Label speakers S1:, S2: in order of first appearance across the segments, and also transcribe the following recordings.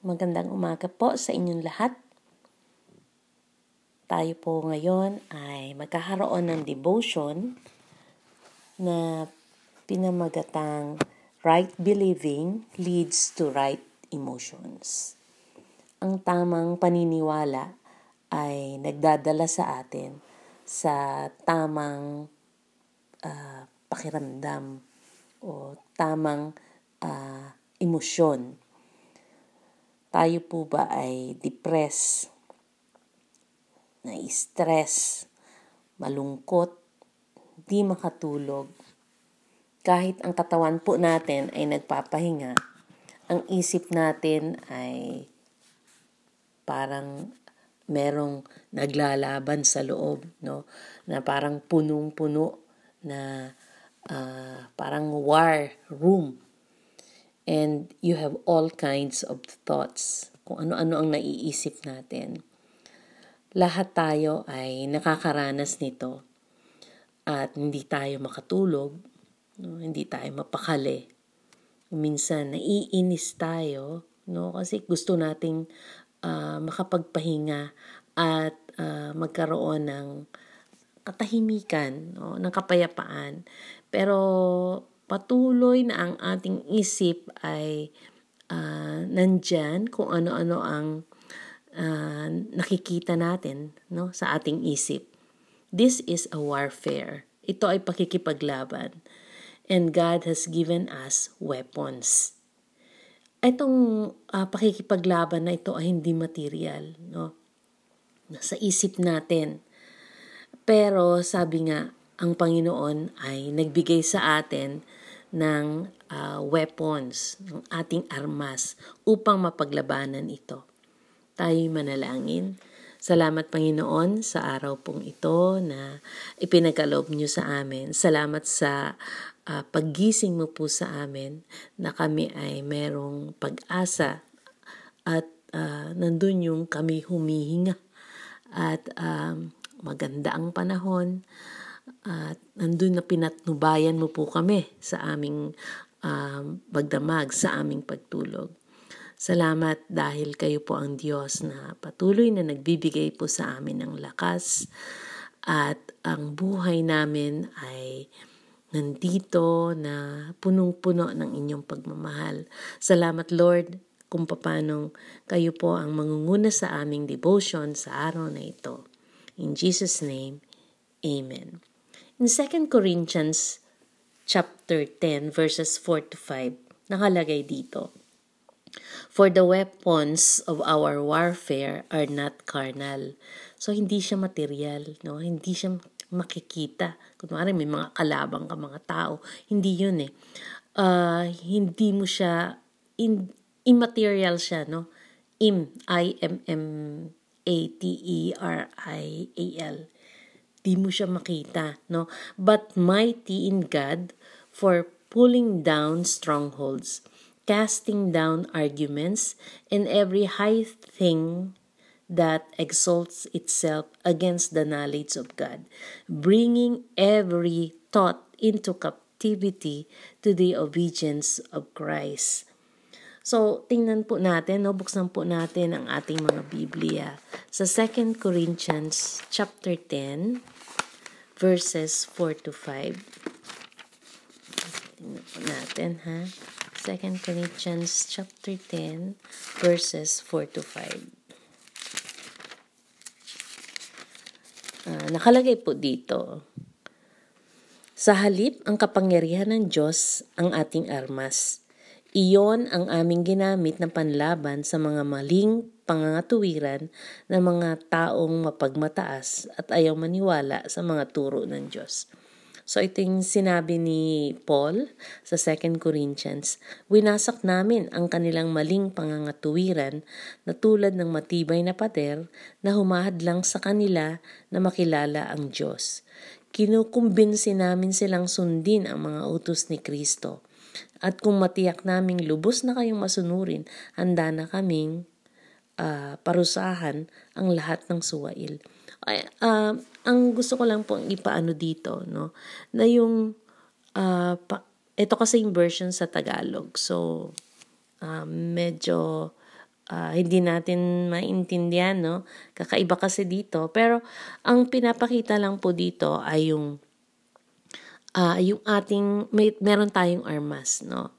S1: Magandang umaga po sa inyong lahat. Tayo po ngayon ay magkakaroon ng devotion na pinamagatang Right Believing Leads to Right Emotions. Ang tamang paniniwala ay nagdadala sa atin sa tamang uh, pakiramdam o tamang uh, emosyon. Tayo po ba ay depressed, na-stress, malungkot, di makatulog, kahit ang katawan po natin ay nagpapahinga, ang isip natin ay parang merong naglalaban sa loob, no? Na parang punong-puno na uh, parang war room. And you have all kinds of thoughts, kung ano-ano ang naiisip natin. Lahat tayo ay nakakaranas nito at hindi tayo makatulog, no? hindi tayo mapakali. Minsan naiinis tayo no kasi gusto nating uh, makapagpahinga at uh, magkaroon ng katahimikan, no, ng kapayapaan. Pero patuloy na ang ating isip ay uh, nandyan kung ano-ano ang uh, nakikita natin no, sa ating isip. This is a warfare. Ito ay pakikipaglaban. And God has given us weapons itong uh, pakikipaglaban na ito ay hindi material, no? Nasa isip natin. Pero sabi nga, ang Panginoon ay nagbigay sa atin ng uh, weapons, ng ating armas upang mapaglabanan ito. Tayo'y manalangin. Salamat Panginoon sa araw pong ito na ipinagkaloob niyo sa amin. Salamat sa uh, paggising mo po sa amin na kami ay merong pag-asa at uh, nandun yung kami humihinga at um, maganda ang panahon at nandun na pinatnubayan mo po kami sa aming um, pagdamag, sa aming pagtulog. Salamat dahil kayo po ang Diyos na patuloy na nagbibigay po sa amin ng lakas at ang buhay namin ay nandito na punong-puno ng inyong pagmamahal. Salamat Lord kung paano kayo po ang mangunguna sa aming devotion sa araw na ito. In Jesus' name, Amen. In 2 Corinthians chapter 10 verses 4 to 5, nakalagay dito, For the weapons of our warfare are not carnal. So, hindi siya material, no? Hindi siya makikita. Kunwari, may mga kalabang ka mga tao. Hindi yun eh. Uh, hindi mo siya, in, immaterial siya, no? Im, I-M-M-A-T-E-R-I-A-L. Di mo siya makita, no? But mighty in God for pulling down strongholds casting down arguments and every high thing that exalts itself against the knowledge of God, bringing every thought into captivity to the obedience of Christ. So, tingnan po natin, no? buksan po natin ang ating mga Biblia. Sa 2 Corinthians chapter 10, verses 4 to 5. Tingnan po natin, ha? 2 Corinthians chapter 10 verses 4 to 5. Uh, ah, nakalagay po dito, Sa halip ang kapangyarihan ng Diyos ang ating armas. Iyon ang aming ginamit na panlaban sa mga maling pangangatuwiran ng mga taong mapagmataas at ayaw maniwala sa mga turo ng Diyos. So ito yung sinabi ni Paul sa 2 Corinthians. Winasak namin ang kanilang maling pangangatuwiran na tulad ng matibay na pader na humahadlang sa kanila na makilala ang Diyos. Kinukumbinsi namin silang sundin ang mga utos ni Kristo. At kung matiyak naming lubos na kayong masunurin, handa na kaming uh, parusahan ang lahat ng suwail. Uh, ang gusto ko lang pong ipaano dito, no, na yung, uh, pa, ito kasi yung version sa Tagalog. So, uh, medyo uh, hindi natin maintindihan, no? Kakaiba kasi dito. Pero ang pinapakita lang po dito ay yung uh, yung ating may meron tayong armas, no?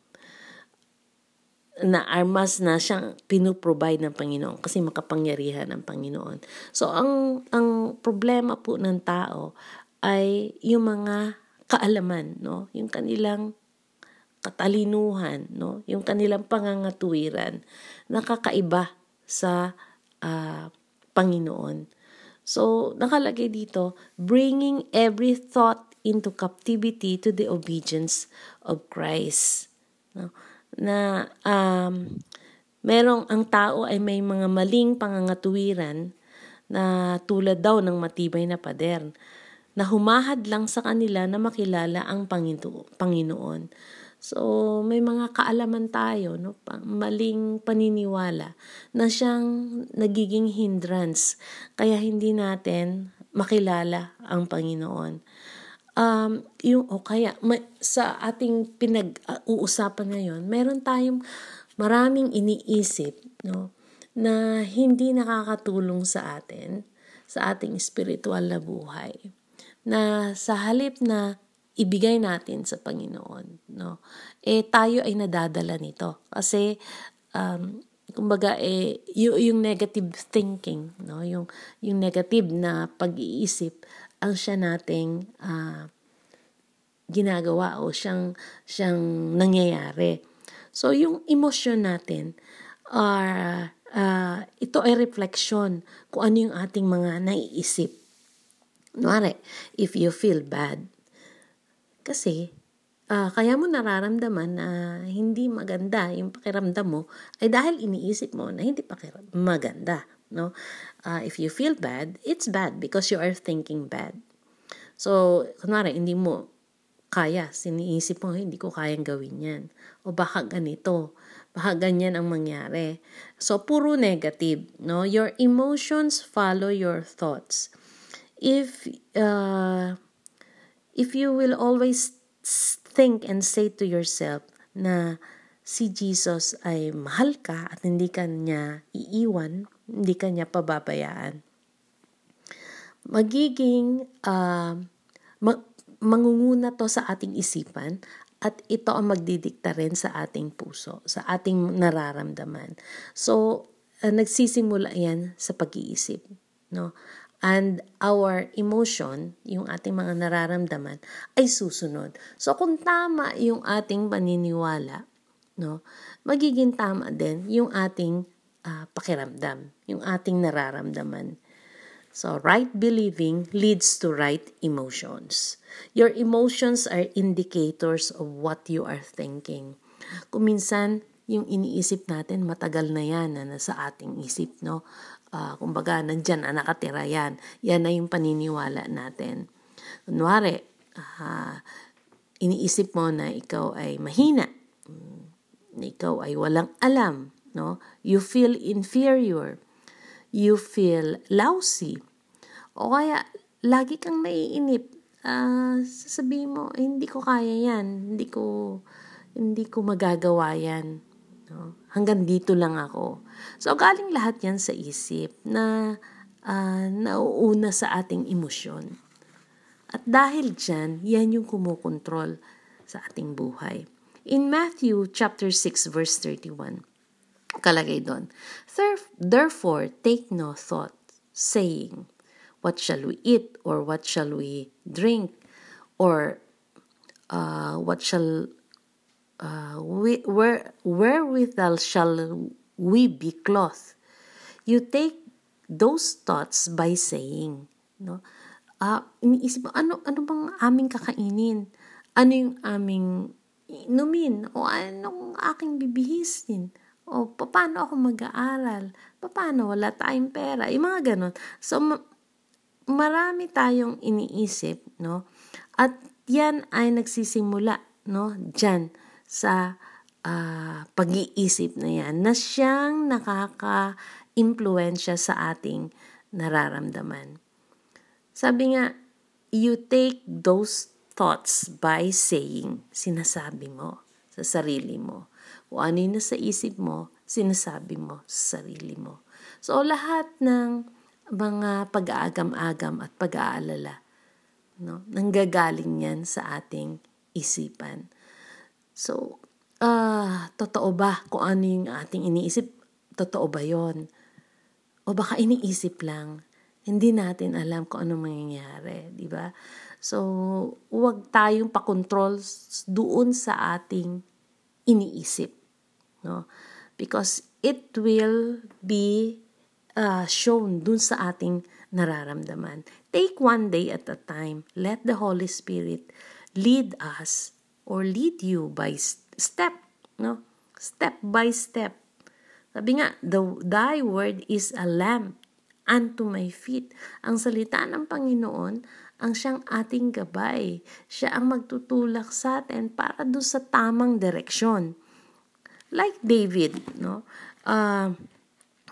S1: na armas na siyang pinuprovide ng Panginoon kasi makapangyarihan ng Panginoon. So ang ang problema po ng tao ay yung mga kaalaman, no? Yung kanilang katalinuhan, no? Yung kanilang pangangatuwiran nakakaiba sa uh, Panginoon. So, nakalagay dito, bringing every thought into captivity to the obedience of Christ. No? Na um, merong ang tao ay may mga maling pangangatuwiran na tulad daw ng matibay na pader na humahad lang sa kanila na makilala ang Panginoon. So, may mga kaalaman tayo, no? maling paniniwala na siyang nagiging hindrance. Kaya hindi natin makilala ang Panginoon. Um, yung, o kaya, may, sa ating pinag-uusapan ngayon, meron tayong maraming iniisip no, na hindi nakakatulong sa atin, sa ating spiritual na buhay. Na sa halip na ibigay natin sa Panginoon, no? Eh tayo ay nadadala nito kasi um kumbaga eh y- yung negative thinking, no? Yung yung negative na pag-iisip ang siya nating uh, ginagawa o siyang siyang nangyayari. So yung emosyon natin are uh, ito ay reflection kung ano yung ating mga naiisip. Kunwari, if you feel bad, kasi, uh, kaya mo nararamdaman na hindi maganda yung pakiramdam mo ay dahil iniisip mo na hindi pakiram maganda. No? Uh, if you feel bad, it's bad because you are thinking bad. So, kunwari, hindi mo kaya, siniisip mo, hindi ko kayang gawin yan. O baka ganito, baka ganyan ang mangyari. So, puro negative. No? Your emotions follow your thoughts. If, uh, if you will always think and say to yourself na si Jesus ay mahal ka at hindi ka niya iiwan, hindi ka niya pababayaan, magiging uh, mag- mangunguna to sa ating isipan at ito ang magdidikta rin sa ating puso, sa ating nararamdaman. So, uh, nagsisimula yan sa pag-iisip. No? and our emotion, yung ating mga nararamdaman, ay susunod. So kung tama yung ating paniniwala, no, magiging tama din yung ating uh, pakiramdam, yung ating nararamdaman. So right believing leads to right emotions. Your emotions are indicators of what you are thinking. Kung minsan, yung iniisip natin, matagal na yan na nasa ating isip, no? uh, kumbaga, nandyan na nakatira yan. Yan na yung paniniwala natin. Kunwari, uh, iniisip mo na ikaw ay mahina, na ikaw ay walang alam, no? You feel inferior. You feel lousy. O kaya, lagi kang naiinip. Uh, sasabihin mo, eh, hindi ko kaya yan. Hindi ko, hindi ko magagawa yan. No? Hanggang dito lang ako. So, galing lahat yan sa isip na uh, nauuna sa ating emosyon. At dahil dyan, yan yung kumukontrol sa ating buhay. In Matthew chapter 6 verse 31, kalagay doon, Therefore, take no thought, saying, What shall we eat? Or what shall we drink? Or uh, what shall uh, we, where, wherewithal shall we be clothed? You take those thoughts by saying, no? Uh, iniisip mo, ano, ano bang aming kakainin? Ano yung aming inumin? O anong aking bibihisin? O paano ako mag-aaral? Paano wala tayong pera? Yung mga ganon. So, ma- marami tayong iniisip, no? At yan ay nagsisimula, no? Diyan sa uh, pag-iisip na yan na siyang nakaka-impluensya sa ating nararamdaman. Sabi nga, you take those thoughts by saying, sinasabi mo sa sarili mo. Kung ano yung nasa isip mo, sinasabi mo sa sarili mo. So, lahat ng mga pag-aagam-agam at pag-aalala, no, nanggagaling yan sa ating isipan. So, uh, totoo ba kung ano yung ating iniisip? Totoo ba yon? O baka iniisip lang, hindi natin alam kung ano mangyayari, di ba? So, huwag tayong pakontrol doon sa ating iniisip, no? Because it will be uh, shown dun sa ating nararamdaman. Take one day at a time. Let the Holy Spirit lead us or lead you by step, no? Step by step. Sabi nga, the, thy word is a lamp unto my feet. Ang salita ng Panginoon ang siyang ating gabay. Siya ang magtutulak sa atin para doon sa tamang direksyon. Like David, no? Uh,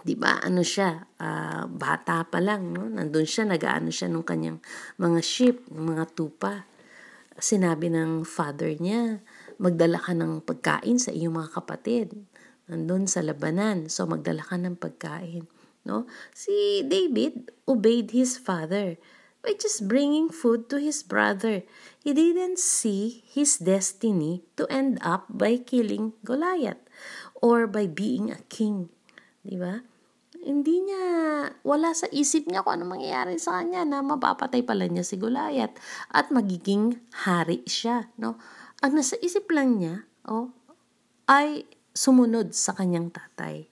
S1: 'di ba? Ano siya? Uh, bata pa lang, no? Nandun siya, nagaano siya nung kanyang mga sheep, mga tupa. Sinabi ng father niya, magdala ka ng pagkain sa iyong mga kapatid. Nandun sa labanan, so magdala ka ng pagkain. No? Si David obeyed his father by just bringing food to his brother. He didn't see his destiny to end up by killing Goliath or by being a king. Di ba? Hindi niya, wala sa isip niya kung ano mangyayari sa kanya na mapapatay pala niya si Goliath at magiging hari siya. No? Ang nasa isip lang niya, oh, ay sumunod sa kanyang tatay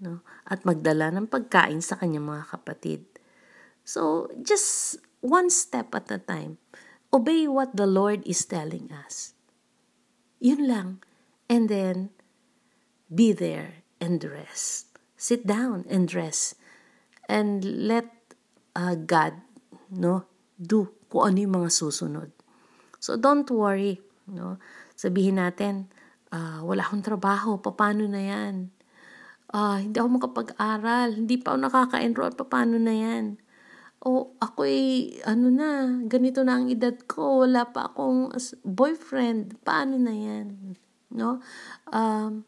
S1: no? At magdala ng pagkain sa kanyang mga kapatid. So, just one step at a time. Obey what the Lord is telling us. Yun lang. And then, be there and rest. Sit down and rest. And let uh, God, no, do kung ano yung mga susunod. So, don't worry, no. Sabihin natin, uh, wala akong trabaho, paano na yan? ah, hindi ako makapag-aral, hindi pa ako nakaka-enroll, paano na yan? O ako ay, ano na, ganito na ang edad ko, wala pa akong boyfriend, paano na yan? No? Um,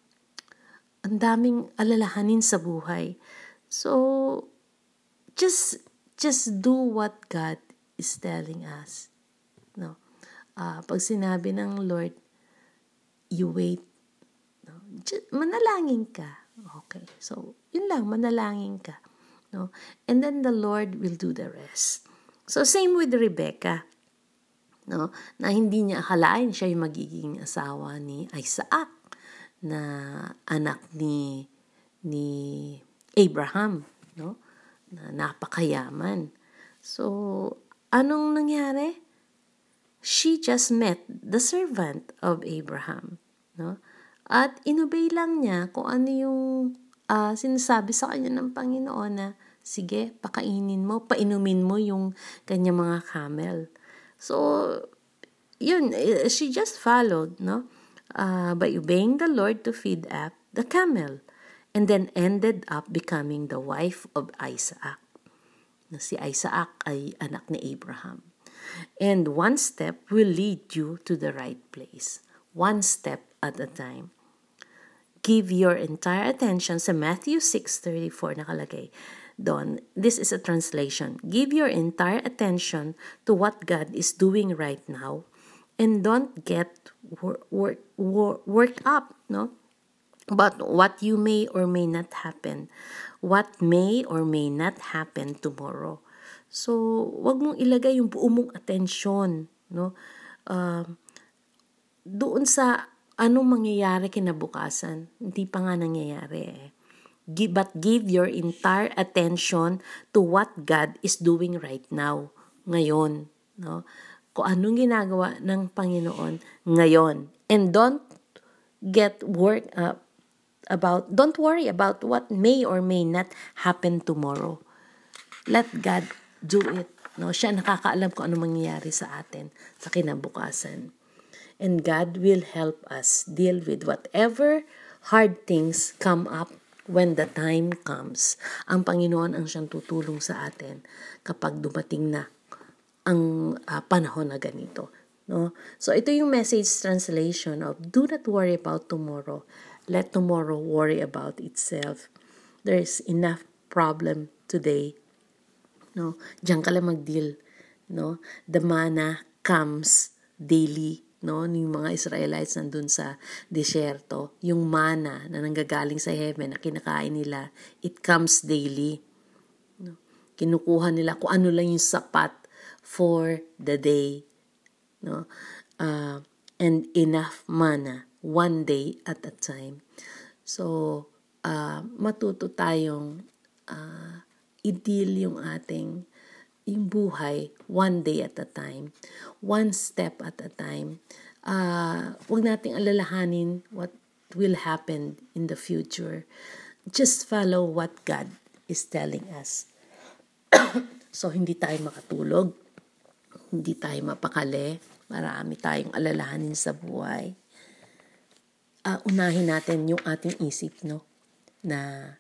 S1: ang daming alalahanin sa buhay. So, just, just do what God is telling us. No? Uh, pag sinabi ng Lord, you wait. No? Just, manalangin ka Okay. So, yun lang, manalangin ka. No? And then the Lord will do the rest. So, same with Rebecca. No? Na hindi niya akalain siya yung magiging asawa ni Isaac na anak ni ni Abraham, no? Na napakayaman. So, anong nangyari? She just met the servant of Abraham, no? At inobey lang niya kung ano yung uh, sinasabi sa kanya ng Panginoon na, sige, pakainin mo, painumin mo yung kanya mga camel. So, yun, eh, she just followed, no? Uh, by obeying the Lord to feed up the camel. And then ended up becoming the wife of Isaac. Na si Isaac ay anak ni Abraham. And one step will lead you to the right place. One step at a time give your entire attention sa Matthew 6.34 nakalagay doon. This is a translation. Give your entire attention to what God is doing right now and don't get work, work, work, worked up, no? About what you may or may not happen. What may or may not happen tomorrow. So, wag mong ilagay yung buo mong atensyon, no? Uh, doon sa anong mangyayari kinabukasan? Hindi pa nga nangyayari eh. But give your entire attention to what God is doing right now, ngayon. No? Kung anong ginagawa ng Panginoon ngayon. And don't get work uh, about, don't worry about what may or may not happen tomorrow. Let God do it. No? Siya nakakaalam kung ano mangyayari sa atin sa kinabukasan and God will help us deal with whatever hard things come up when the time comes. Ang Panginoon ang siyang tutulong sa atin kapag dumating na ang uh, panahon na ganito. No? So ito yung message translation of do not worry about tomorrow. let tomorrow worry about itself. There's enough problem today. No, diyan ka lang mag-deal, no? The manna comes daily, no? Yung mga Israelites nandun sa disyerto, yung mana na nanggagaling sa heaven na kinakain nila, it comes daily. No? Kinukuha nila kung ano lang yung sapat for the day, no? Uh, and enough mana one day at a time. So, uh, matuto tayong uh, i-deal yung ating yung buhay one day at a time, one step at a time. Uh, huwag nating alalahanin what will happen in the future. Just follow what God is telling us. so, hindi tayo makatulog, hindi tayo mapakali, marami tayong alalahanin sa buhay. Uh, unahin natin yung ating isip, no? Na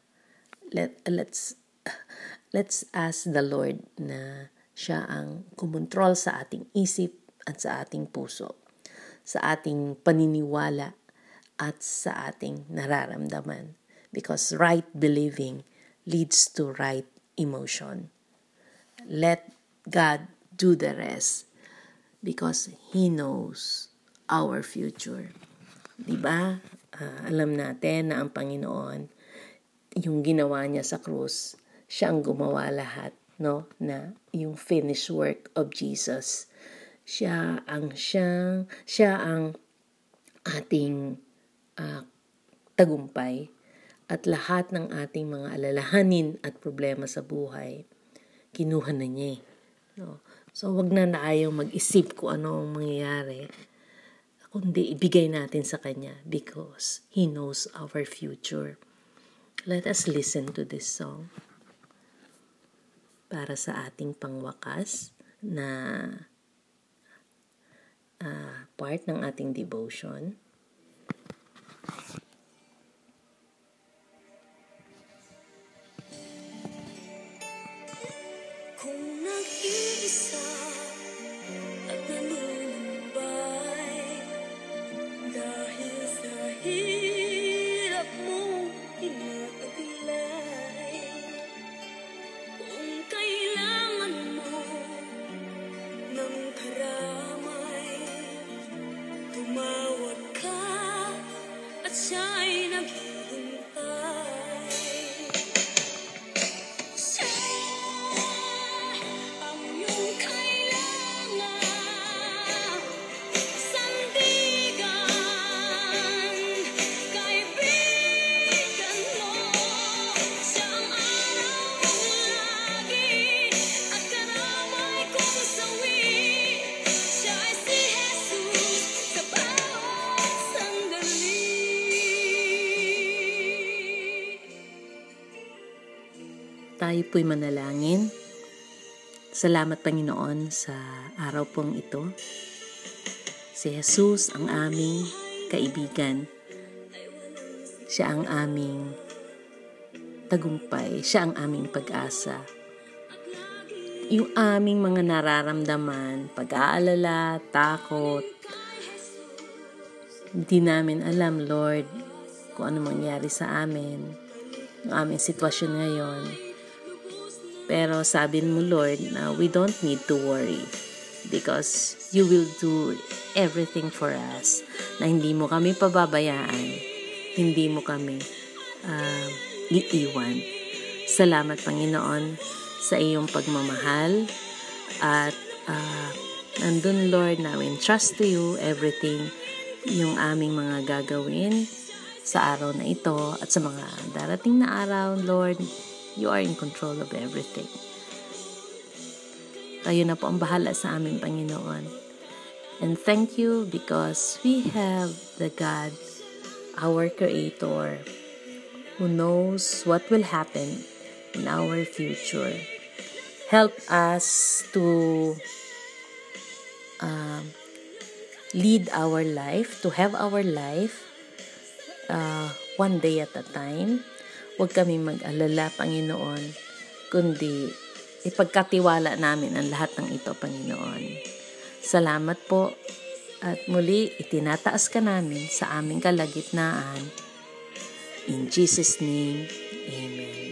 S1: let, let's let's ask the Lord na siya ang kumontrol sa ating isip at sa ating puso, sa ating paniniwala at sa ating nararamdaman. Because right believing leads to right emotion. Let God do the rest because He knows our future. Diba? Uh, alam natin na ang Panginoon, yung ginawa niya sa krus, siya ang gumawa lahat, no? Na yung finished work of Jesus. Siya ang siyang, siya ang ating uh, tagumpay at lahat ng ating mga alalahanin at problema sa buhay, kinuha na niya. No? So, wag na tayong mag-isip kung ano ang mangyayari, kundi ibigay natin sa Kanya because He knows our future. Let us listen to this song para sa ating pangwakas na uh, part ng ating devotion. Tayo po'y manalangin. Salamat Panginoon sa araw pong ito. Si Jesus ang aming kaibigan. Siya ang aming tagumpay. Siya ang aming pag-asa. Yung aming mga nararamdaman, pag-aalala, takot, hindi namin alam, Lord, kung ano mangyari sa amin, yung aming sitwasyon ngayon. Pero sabi mo, Lord, na we don't need to worry because you will do everything for us na hindi mo kami pababayaan, hindi mo kami uh, iiwan. Salamat, Panginoon, sa iyong pagmamahal at uh, nandun, Lord, na we trust to you everything yung aming mga gagawin sa araw na ito at sa mga darating na araw, Lord, You are in control of everything. Kayo na po ang bahala sa amin, Panginoon. And thank you because we have the God, our Creator, who knows what will happen in our future. Help us to uh, lead our life, to have our life uh, one day at a time Huwag kami mag-alala, Panginoon, kundi ipagkatiwala namin ang lahat ng ito, Panginoon. Salamat po at muli itinataas ka namin sa aming kalagitnaan In Jesus' name, Amen.